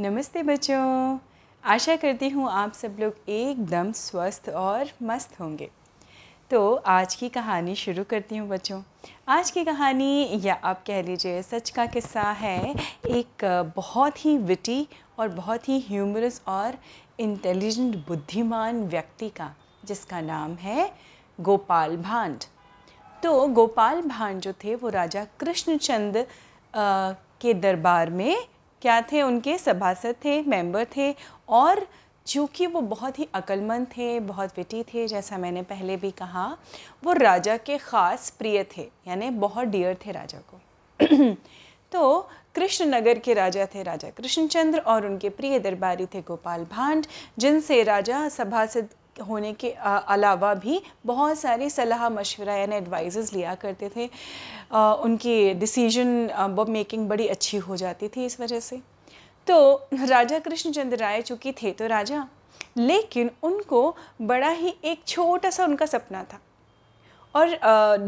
नमस्ते बच्चों। आशा करती हूँ आप सब लोग एकदम स्वस्थ और मस्त होंगे। तो आज की कहानी शुरू करती हूँ बच्चों। आज की कहानी, या आप कह लीजिए, सच का किस्सा है। एक बहुत ही विटी और बहुत ही ह्यूमरस और इंटेलिजेंट बुद्धिमान व्यक्ति का, जिसका नाम है गोपाल भांड। तो गोपाल भांड जो थे, वो राजा कृष्णचंद के दरबार में क्या थे? उनके सभासद थे मेंबर थे और चूँकि वो बहुत ही अक्लमंद थे, बहुत विटी थे, जैसा मैंने पहले भी कहा, वो राजा के ख़ास प्रिय थे, यानी बहुत डियर थे राजा को। तो कृष्णनगर के राजा थे राजा कृष्णचंद्र और उनके प्रिय दरबारी थे गोपाल भांड, जिनसे राजा सभासद होने के अलावा भी बहुत सारी सलाह मशवरा यानी एडवाइज़ लिया करते थे। उनकी डिसीज़न मेकिंग बड़ी अच्छी हो जाती थी इस वजह से। तो राजा कृष्णचंद्र राय चूँकि थे तो राजा, लेकिन उनको बड़ा ही एक छोटा सा उनका सपना था। और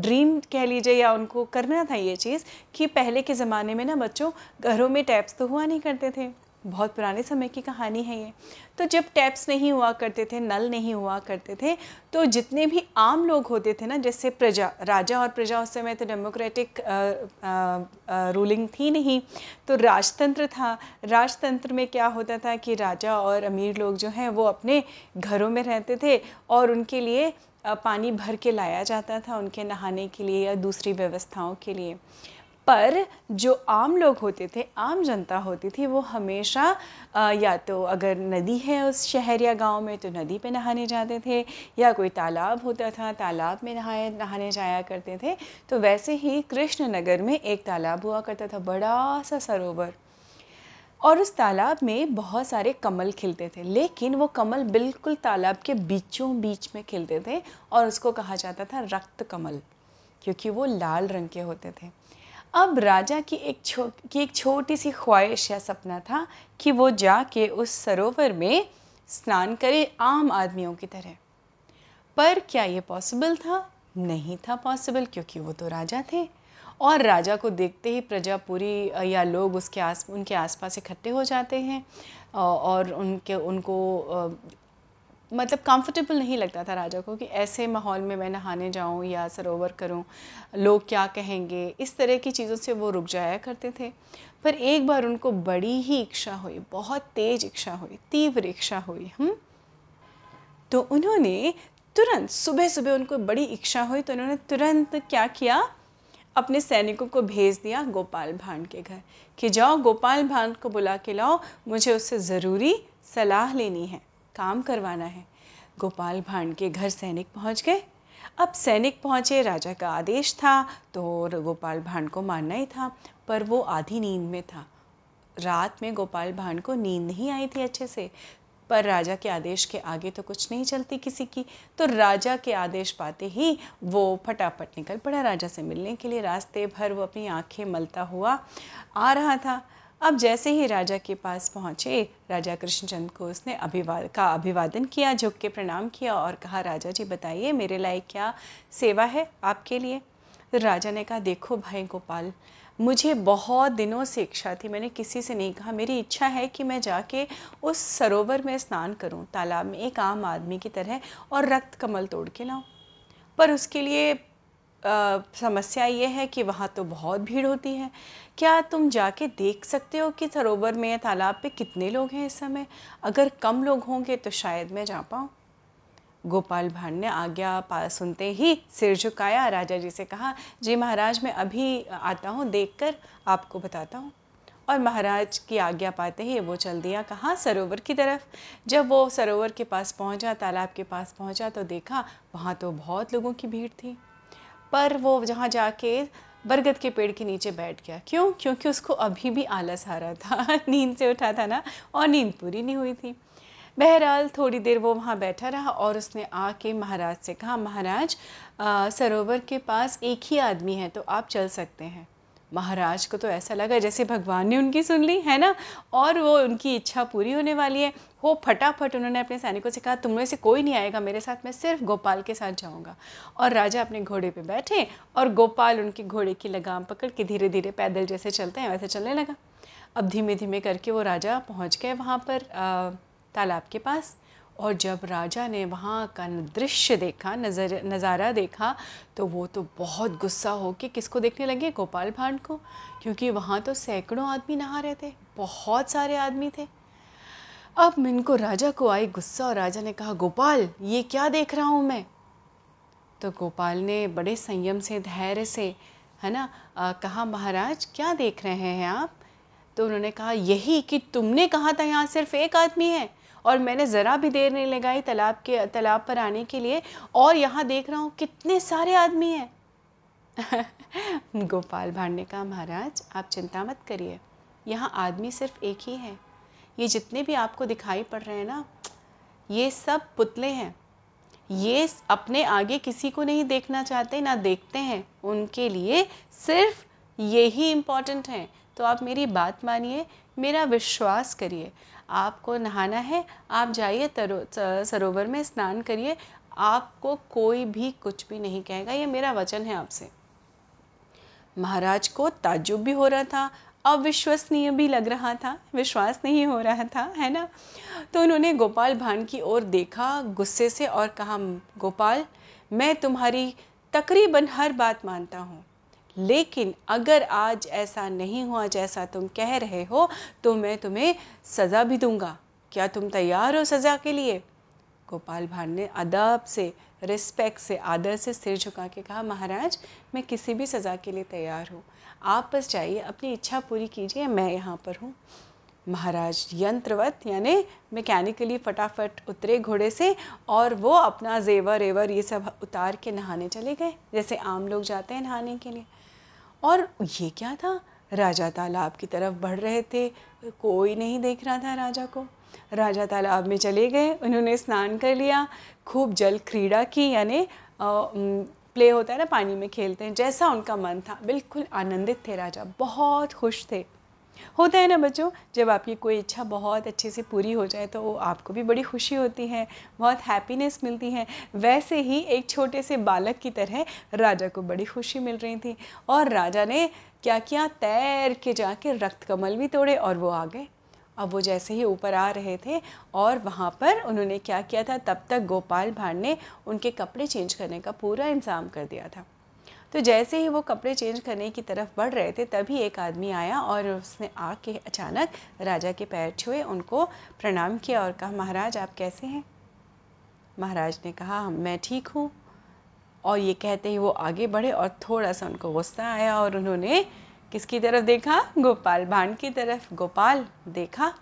ड्रीम कह लीजिए या उनको करना था ये चीज़ कि पहले के ज़माने में ना बच्चों घरों में टैप्स तो हुआ नहीं करते थे। बहुत पुराने समय की कहानी है ये। तो जब टैप्स नहीं हुआ करते थे, नल नहीं हुआ करते थे तो जितने भी आम लोग होते थे ना, जैसे प्रजा, राजा और प्रजा उस समय तो डेमोक्रेटिक रूलिंग थी नहीं तो राजतंत्र था। राजतंत्र में क्या होता था कि राजा और अमीर लोग जो हैं, वो अपने घरों में रहते थे और उनके लिए पानी भर के लाया जाता था उनके नहाने के लिए या दूसरी व्यवस्थाओं के लिए। पर जो आम लोग होते थे, आम जनता होती थी, वो हमेशा या तो अगर नदी है उस शहर या गाँव में तो नदी पे नहाने जाते थे, या कोई तालाब होता था, तालाब में नहाए, नहाने जाया करते थे तो वैसे ही कृष्ण नगर में एक तालाब हुआ करता था, बड़ा सा सरोवर। और उस तालाब में बहुत सारे कमल खिलते थे, लेकिन वो कमल बिल्कुल तालाब के बीचों बीच में खिलते थे, और उसको कहा जाता था रक्त कमल, क्योंकि वो लाल रंग के होते थे। अब राजा की एक छो, की एक छोटी सी ख्वाहिश या सपना था कि वो जाके उस सरोवर में स्नान करे आम आदमियों की तरह। पर क्या ये पॉसिबल था? नहीं था पॉसिबल क्योंकि वो तो राजा थे। और राजा को देखते ही प्रजा पूरी, या लोग उसके आस, उनके आसपास इकट्ठे हो जाते हैं और उनके, उनको मतलब कंफर्टेबल नहीं लगता था राजा को कि ऐसे माहौल में मैं नहाने जाऊँ या सरोवर करूँ, लोग क्या कहेंगे, इस तरह की चीज़ों से वो रुक जाया करते थे। पर एक बार उनको बड़ी ही इच्छा हुई, बहुत तेज इच्छा हुई, तीव्र इच्छा हुई हम तो उन्होंने तुरंत सुबह सुबह उनको बड़ी इच्छा हुई तो उन्होंने तुरंत क्या किया? अपने सैनिकों को भेज दिया गोपाल भांड के घर कि जाओ, गोपाल भांड को बुला के लाओ, मुझे उससे ज़रूरी सलाह लेनी है। काम करवाना है। गोपाल भांड के घर सैनिक पहुँच गए। अब सैनिक पहुँचे, राजा का आदेश था तो गोपाल भांड को मानना ही था, पर वो आधी नींद में था। रात में गोपाल भांड को नींद नहीं आई थी अच्छे से, पर राजा के आदेश के आगे तो कुछ नहीं चलती किसी की। तो राजा के आदेश पाते ही वो फटाफट निकल पड़ा। राजा से मिलने के लिए रास्ते भर वो अपनी आँखें मलता हुआ आ रहा था। अब जैसे ही राजा के पास पहुँचे, राजा कृष्णचंद को उसने अभिवाद का अभिवादन किया, झुक के प्रणाम किया और कहा, राजा जी, बताइए, मेरे लायक क्या सेवा है आपके लिए? राजा ने कहा, देखो भाई गोपाल, मुझे बहुत दिनों से इच्छा थी, मैंने किसी से नहीं कहा। मेरी इच्छा है कि मैं जाके उस सरोवर में स्नान करूँ, तालाब में, एक आम आदमी की तरह, और रक्त कमल तोड़ के लाऊं। पर उसके लिए आ, समस्या ये है कि वहाँ तो बहुत भीड़ होती है। क्या तुम जाके देख सकते हो कि सरोवर में या तालाब पे कितने लोग हैं इस समय? अगर कम लोग होंगे तो शायद मैं जा पाऊँ। गोपाल भांड ने आज्ञा पा सुनते ही सिर झुकाया। राजा जी से कहा जी महाराज मैं अभी आता हूँ देखकर आपको बताता हूँ। और महाराज की आज्ञा पाते ही वो चल दिया कहाँ? सरोवर की तरफ़। जब वो सरोवर के पास पहुँचा तालाब के पास पहुँचा तो देखा वहाँ तो बहुत लोगों की भीड़ थी। पर वो जहाँ जाके बरगद के पेड़ के नीचे बैठ गया। क्यों? क्योंकि उसको अभी भी आलस आ रहा था। नींद से उठा था ना, और नींद पूरी नहीं हुई थी। बहरहाल थोड़ी देर वो वहाँ बैठा रहा और उसने आके महाराज से कहा, महाराज सरोवर के पास एक ही आदमी है तो आप चल सकते हैं। महाराज को तो ऐसा लगा जैसे भगवान ने उनकी सुन ली, है ना? और वो उनकी इच्छा पूरी होने वाली है। वो फटाफट उन्होंने अपने सैनिकों से कहा, तुम में से कोई नहीं आएगा मेरे साथ, मैं सिर्फ़ गोपाल के साथ जाऊँगा। और राजा अपने घोड़े पे बैठे और गोपाल उनके घोड़े की लगाम पकड़ के धीरे धीरे पैदल जैसे चलते हैं, वैसे चलने लगा। अब धीमे धीमे करके वो राजा पहुँच गए वहाँ पर तालाब के पास। और जब राजा ने वहाँ का दृश्य देखा, नज़र, नज़ारा देखा तो वो तो बहुत गुस्सा हो के किसको देखने लगे? गोपाल भांड को। क्योंकि वहाँ तो सैकड़ों आदमी नहा रहे थे, बहुत सारे आदमी थे। अब इनको राजा को आई गुस्सा और राजा ने कहा, गोपाल, ये क्या देख रहा हूँ मैं? तो गोपाल ने बड़े संयम से, धैर्य से, है ना कहा, महाराज, क्या देख रहे हैं आप? तो उन्होंने कहा, यही कि तुमने कहा था यहाँ सिर्फ़ एक आदमी है और मैंने ज़रा भी देर नहीं लगाई तालाब के, तालाब पर आने के लिए। और यहाँ देख रहा हूँ कितने सारे आदमी हैं। गोपाल भांड ने कहा महाराज, आप चिंता मत करिए। यहाँ आदमी सिर्फ़ एक ही है। ये जितने भी आपको दिखाई पड़ रहे हैं ना, ये सब पुतले हैं। ये अपने आगे किसी को नहीं देखना चाहते, ना देखते हैं। उनके लिए सिर्फ़ यही इंपॉर्टेंट हैं। तो आप मेरी बात मानिए, मेरा विश्वास करिए। आपको नहाना है, आप जाइए सरोवर में स्नान करिए। आपको कोई भी कुछ भी नहीं कहेगा, ये मेरा वचन है आपसे। महाराज को ताजुब भी हो रहा था, अविश्वसनीय भी लग रहा था, विश्वास नहीं हो रहा था, है ना? तो उन्होंने गोपाल भान की ओर देखा, गुस्से से और कहा गोपाल, मैं तुम्हारी तकरीबन हर बात मानता हूँ। लेकिन अगर आज ऐसा नहीं हुआ जैसा तुम कह रहे हो तो मैं तुम्हें सज़ा भी दूँगा। क्या तुम तैयार हो सज़ा के लिए? गोपाल भाड़ ने अदब से, रिस्पेक्ट से, आदर से सिर झुका के कहा, महाराज, मैं किसी भी सज़ा के लिए तैयार हूँ। आप बस जाइए, अपनी इच्छा पूरी कीजिए, मैं यहाँ पर हूँ। महाराज यंत्रवत, यानी मैकेनिकली फटाफट उतरे घोड़े से और वो अपना जेवर एवर ये सब उतार के नहाने चले गए, जैसे आम लोग जाते हैं नहाने के लिए। और ये क्या था? राजा तालाब की तरफ़ बढ़ रहे थे। कोई नहीं देख रहा था राजा को। राजा तालाब में चले गए, उन्होंने स्नान कर लिया, खूब जल क्रीड़ा की, यानी प्ले होता है ना, पानी में खेलते हैं, जैसा उनका मन था। बिल्कुल आनंदित थे राजा, बहुत खुश थे। होता है ना बच्चों, जब आपकी कोई इच्छा बहुत अच्छे से पूरी हो जाए तो वो आपको भी बड़ी खुशी होती है, बहुत हैप्पीनेस मिलती है। वैसे ही एक छोटे से बालक की तरह राजा को बड़ी खुशी मिल रही थी और राजा ने क्या किया तैर के जाके रक्त कमल भी तोड़े और वो आ गए। अब वो जैसे ही ऊपर आ रहे थे और वहाँ पर उन्होंने क्या किया था, तब तक गोपाल भाड़ ने उनके कपड़े चेंज करने का पूरा इंतज़ाम कर दिया था। तो जैसे ही वो कपड़े चेंज करने की तरफ़ बढ़ रहे थे, तभी एक आदमी आया और उसने आके अचानक राजा के पैर छुए, उनको प्रणाम किया और कहा, महाराज, आप कैसे हैं? महाराज ने कहा मैं ठीक हूँ। और ये कहते ही वो आगे बढ़े और थोड़ा सा उनको गुस्सा आया और उन्होंने किसकी तरफ़ देखा? गोपाल भांड की तरफ़। गोपाल, देखा?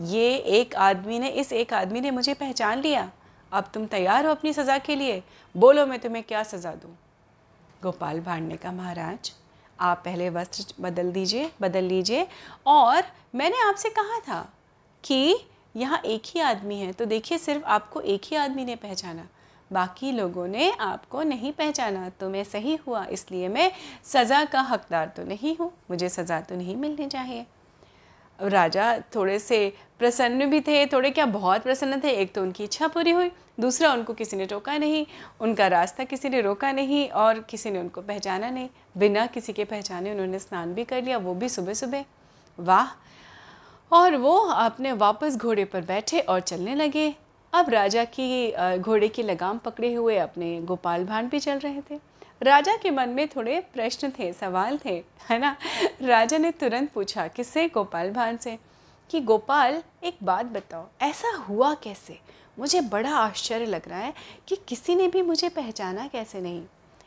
ये एक आदमी ने, इस एक आदमी ने मुझे पहचान लिया। अब तुम तैयार हो अपनी सज़ा के लिए। बोलो, मैं तुम्हें क्या सज़ा दूँ? गोपाल भांड ने कहा महाराज, आप पहले वस्त्र बदल दीजिए, बदल लीजिए। और मैंने आपसे कहा था कि यहाँ एक ही आदमी है तो देखिए सिर्फ़ आपको एक ही आदमी ने पहचाना। बाकी लोगों ने आपको नहीं पहचाना तो मैं सही हुआ, इसलिए मैं सज़ा का हकदार तो नहीं हूँ, मुझे सज़ा तो नहीं मिलनी चाहिए। राजा थोड़े से प्रसन्न भी थे, थोड़े क्या बहुत प्रसन्न थे, एक तो उनकी इच्छा पूरी हुई, दूसरा उनको किसी ने टोका नहीं, उनका रास्ता किसी ने रोका नहीं और किसी ने उनको पहचाना नहीं। बिना किसी के पहचाने उन्होंने स्नान भी कर लिया, वो भी सुबह सुबह वाह! और वो अपने वापस घोड़े पर बैठे और चलने लगे। अब राजा की घोड़े की लगाम पकड़े हुए अपने गोपाल भांड भी चल रहे थे। राजा के मन में थोड़े प्रश्न थे, सवाल थे, है ना? राजा ने तुरंत पूछा, किससे? गोपाल भान से? कि, गोपाल, एक बात बताओ, ऐसा हुआ कैसे? मुझे बड़ा आश्चर्य लग रहा है कि किसी ने भी मुझे पहचाना कैसे नहीं।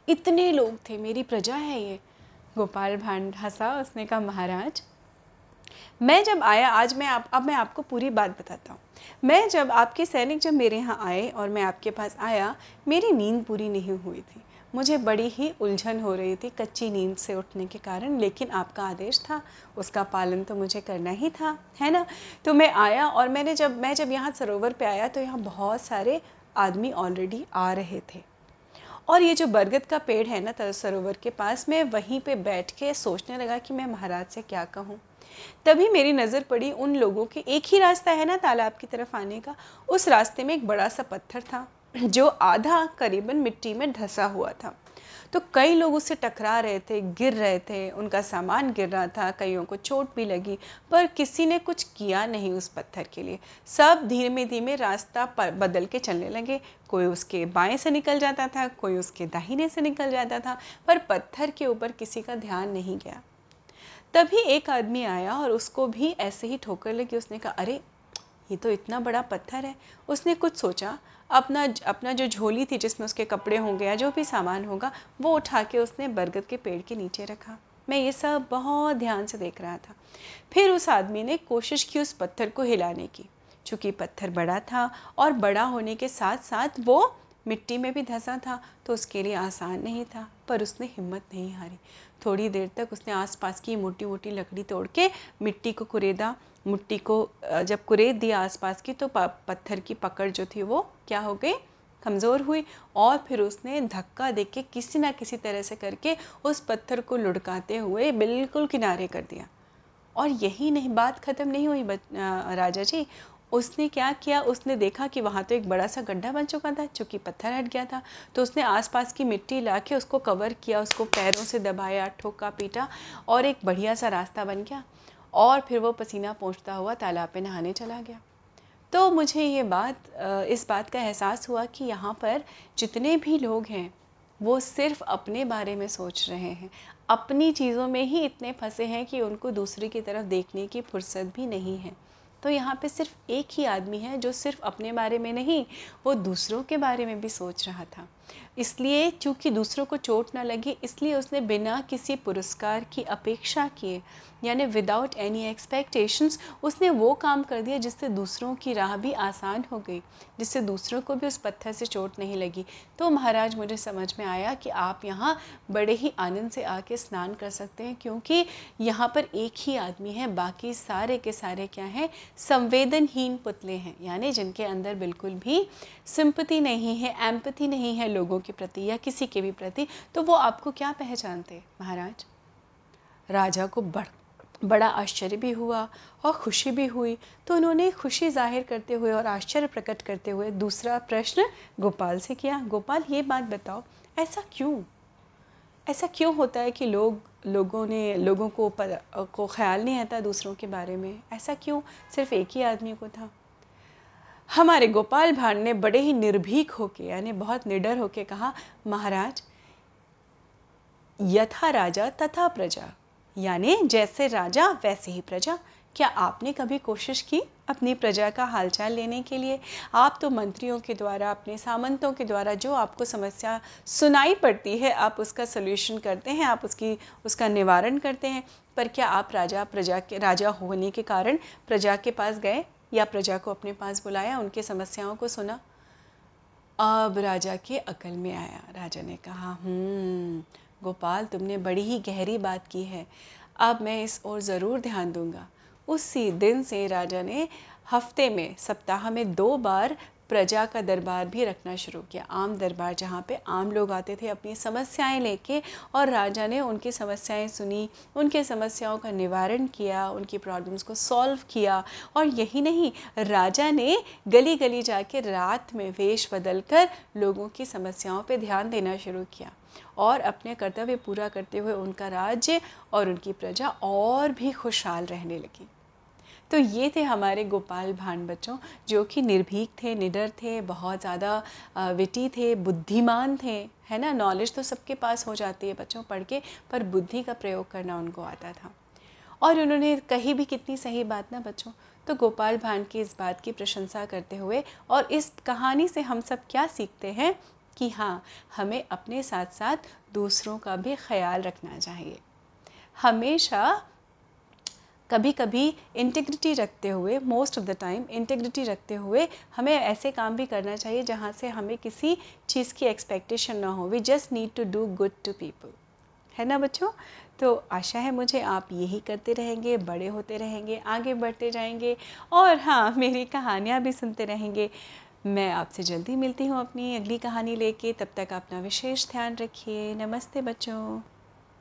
इतने लोग थे, मेरी प्रजा है ये। गोपाल भांड हंसा, उसने कहा, महाराज, मैं जब आया, आज मैं आप, अब मैं आपको पूरी बात बताता हूँ। मैं जब, आपके सैनिक जब मेरे यहाँ आए और मैं आपके पास आया, मेरी नींद पूरी नहीं हुई थी। मुझे बड़ी ही उलझन हो रही थी कच्ची नींद से उठने के कारण, लेकिन आपका आदेश था, उसका पालन तो मुझे करना ही था, है ना? तो मैं आया और मैंने जब, मैं जब यहाँ सरोवर पे आया तो यहाँ बहुत सारे आदमी ऑलरेडी आ रहे थे। और ये जो बरगद का पेड़ है ना सरोवर के पास, मैं वहीं पे बैठ के सोचने लगा कि मैं महाराज से क्या कहूँ। तभी मेरी नज़र पड़ी उन लोगों के, एक ही रास्ता है ना तालाब की तरफ़ आने का? उस रास्ते में एक बड़ा सा पत्थर था। जो आधा करीबन मिट्टी में धसा हुआ था। तो कई लोग उससे टकरा रहे थे, गिर रहे थे, उनका सामान गिर रहा था, कईयों को चोट भी लगी, पर किसी ने कुछ किया नहीं उस पत्थर के लिए। सब धीमे धीमे रास्ता बदल के चलने लगे। कोई उसके बाएँ से निकल जाता था, कोई उसके दाहिने से निकल जाता था, पर पत्थर के ऊपर किसी का ध्यान नहीं गया। तभी एक आदमी आया और उसको भी ऐसे ही ठोकर लगी। उसने कहा, अरे ये तो इतना बड़ा पत्थर है। उसने कुछ सोचा, अपना अपना जो झोली थी जिसमें उसके कपड़े होंगे या जो भी सामान होगा, वो उठा के उसने बरगद के पेड़ के नीचे रखा। मैं ये सब बहुत ध्यान से देख रहा था। फिर उस आदमी ने कोशिश की उस पत्थर को हिलाने की। चूँकि पत्थर बड़ा था और बड़ा होने के साथ साथ वो मिट्टी में भी धंसा था तो उसके लिए आसान नहीं था, पर उसने हिम्मत नहीं हारी। थोड़ी देर तक उसने आसपास की मोटी मोटी लकड़ी तोड़ के मिट्टी को कुरेदा। मिट्टी को जब कुरेद दिया आसपास की तो पत्थर की पकड़ जो थी वो क्या हो गई? कमज़ोर हुई और फिर उसने धक्का दे के किसी ना किसी तरह से करके उस पत्थर को लुढ़काते हुए बिल्कुल किनारे कर दिया। और यही नहीं, बात ख़त्म नहीं हुई राजा जी। उसने क्या किया? उसने देखा कि वहाँ तो एक बड़ा सा गड्ढा बन चुका था चूँकि पत्थर हट गया था। तो उसने आसपास की मिट्टी ला के उसको कवर किया, उसको पैरों से दबाया, ठोका, पीटा और एक बढ़िया सा रास्ता बन गया। और फिर वो पसीना पहुँचता हुआ तालाब पे नहाने चला गया। तो मुझे ये बात इस बात का एहसास हुआ कि यहाँ पर जितने भी लोग हैं, वो सिर्फ़ अपने बारे में सोच रहे हैं। अपनी चीज़ों में ही इतने फंसे हैं कि उनको दूसरे की तरफ़ देखने की फुर्सत भी नहीं है। तो यहाँ पे सिर्फ़ एक ही आदमी है जो सिर्फ़ अपने बारे में नहीं, वो दूसरों के बारे में भी सोच रहा था। इसलिए चूँकि दूसरों को चोट ना लगी, इसलिए उसने बिना किसी पुरस्कार की अपेक्षा किए, यानी विदाउट एनी एक्सपेक्टेशंस उसने वो काम कर दिया जिससे दूसरों की राह भी आसान हो गई, जिससे दूसरों को भी उस पत्थर से चोट नहीं लगी। तो महाराज, मुझे समझ में आया कि आप यहाँ बड़े ही आनंद से आके स्नान कर सकते हैं, क्योंकि यहाँ पर एक ही आदमी है, बाकी सारे के सारे क्या हैं, संवेदनहीन पुतले हैं, यानी जिनके अंदर बिल्कुल भी सिंपति नहीं है एम्पति नहीं है लोगों के प्रति या किसी के भी प्रति तो वो आपको क्या पहचानते महाराज? राजा को बड़ बड़ा आश्चर्य भी हुआ और खुशी भी हुई। तो उन्होंने खुशी ज़ाहिर करते हुए और आश्चर्य प्रकट करते हुए दूसरा प्रश्न गोपाल से किया। गोपाल ये बात बताओ ऐसा क्यों? ऐसा क्यों होता है कि लोग लोगों ने लोगों को पर, को ख्याल नहीं आता दूसरों के बारे में? ऐसा क्यों? सिर्फ़ एक ही आदमी को था। हमारे गोपाल भांड ने बड़े ही निर्भीक होके, यानी बहुत निडर होके कहा, महाराज, यथा राजा तथा प्रजा, यानी जैसे राजा वैसे ही प्रजा। क्या आपने कभी कोशिश की अपनी प्रजा का हालचाल लेने के लिए? आप तो मंत्रियों के द्वारा, अपने सामंतों के द्वारा जो आपको समस्या सुनाई पड़ती है, आप उसका सल्यूशन करते हैं, आप उसकी, उसका निवारण करते हैं। पर क्या आप राजा, प्रजा के, राजा होने के कारण प्रजा के पास गए? या प्रजा को अपने पास बुलाया, उनके समस्याओं को सुना। अब राजा के अकल में आया। राजा ने कहा हम्म गोपाल, तुमने बड़ी ही गहरी बात की है। अब मैं इस ओर ज़रूर ध्यान दूँगा। उसी दिन से राजा ने हफ़्ते में, सप्ताह में दो बार प्रजा का दरबार भी रखना शुरू किया। आम दरबार जहाँ पे आम लोग आते थे अपनी समस्याएँ लेके और राजा ने उनकी समस्याएँ सुनी, उनके समस्याओं का निवारण किया, उनकी प्रॉब्लम्स को सॉल्व किया और यही नहीं, राजा ने गली गली जाके रात में वेश बदल कर लोगों की समस्याओं पे ध्यान देना शुरू किया और अपने कर्तव्य पूरा करते हुए उनका राज्य और उनकी प्रजा और भी खुशहाल रहने लगी। तो ये थे हमारे गोपाल भांड बच्चों, जो कि निर्भीक थे, निडर थे, बहुत ज़्यादा विटी थे, बुद्धिमान थे, है ना? नॉलेज तो सबके पास हो जाती है बच्चों पढ़ के, पर बुद्धि का प्रयोग करना उनको आता था। और उन्होंने कही भी कितनी सही बात ना बच्चों? तो गोपाल भांड की इस बात की प्रशंसा करते हुए, और इस कहानी से हम सब क्या सीखते हैं? कि हाँ हमें अपने साथ साथ दूसरों का भी ख्याल रखना चाहिए। हमेशा कभी कभी इंटेग्रिटी रखते हुए most of the time integrity रखते हुए हमें ऐसे काम भी करना चाहिए जहाँ से हमें किसी चीज़ की एक्सपेक्टेशन ना हो। We just need to do good to people है ना बच्चों? तो आशा है मुझे आप यही करते रहेंगे, बड़े होते रहेंगे, आगे बढ़ते जाएँगे और हाँ मेरी कहानियाँ भी सुनते रहेंगे। मैं आपसे जल्दी मिलती हूँ अपनी अगली कहानी लेके। तब तक अपना विशेष ध्यान रखिए। नमस्ते बच्चों।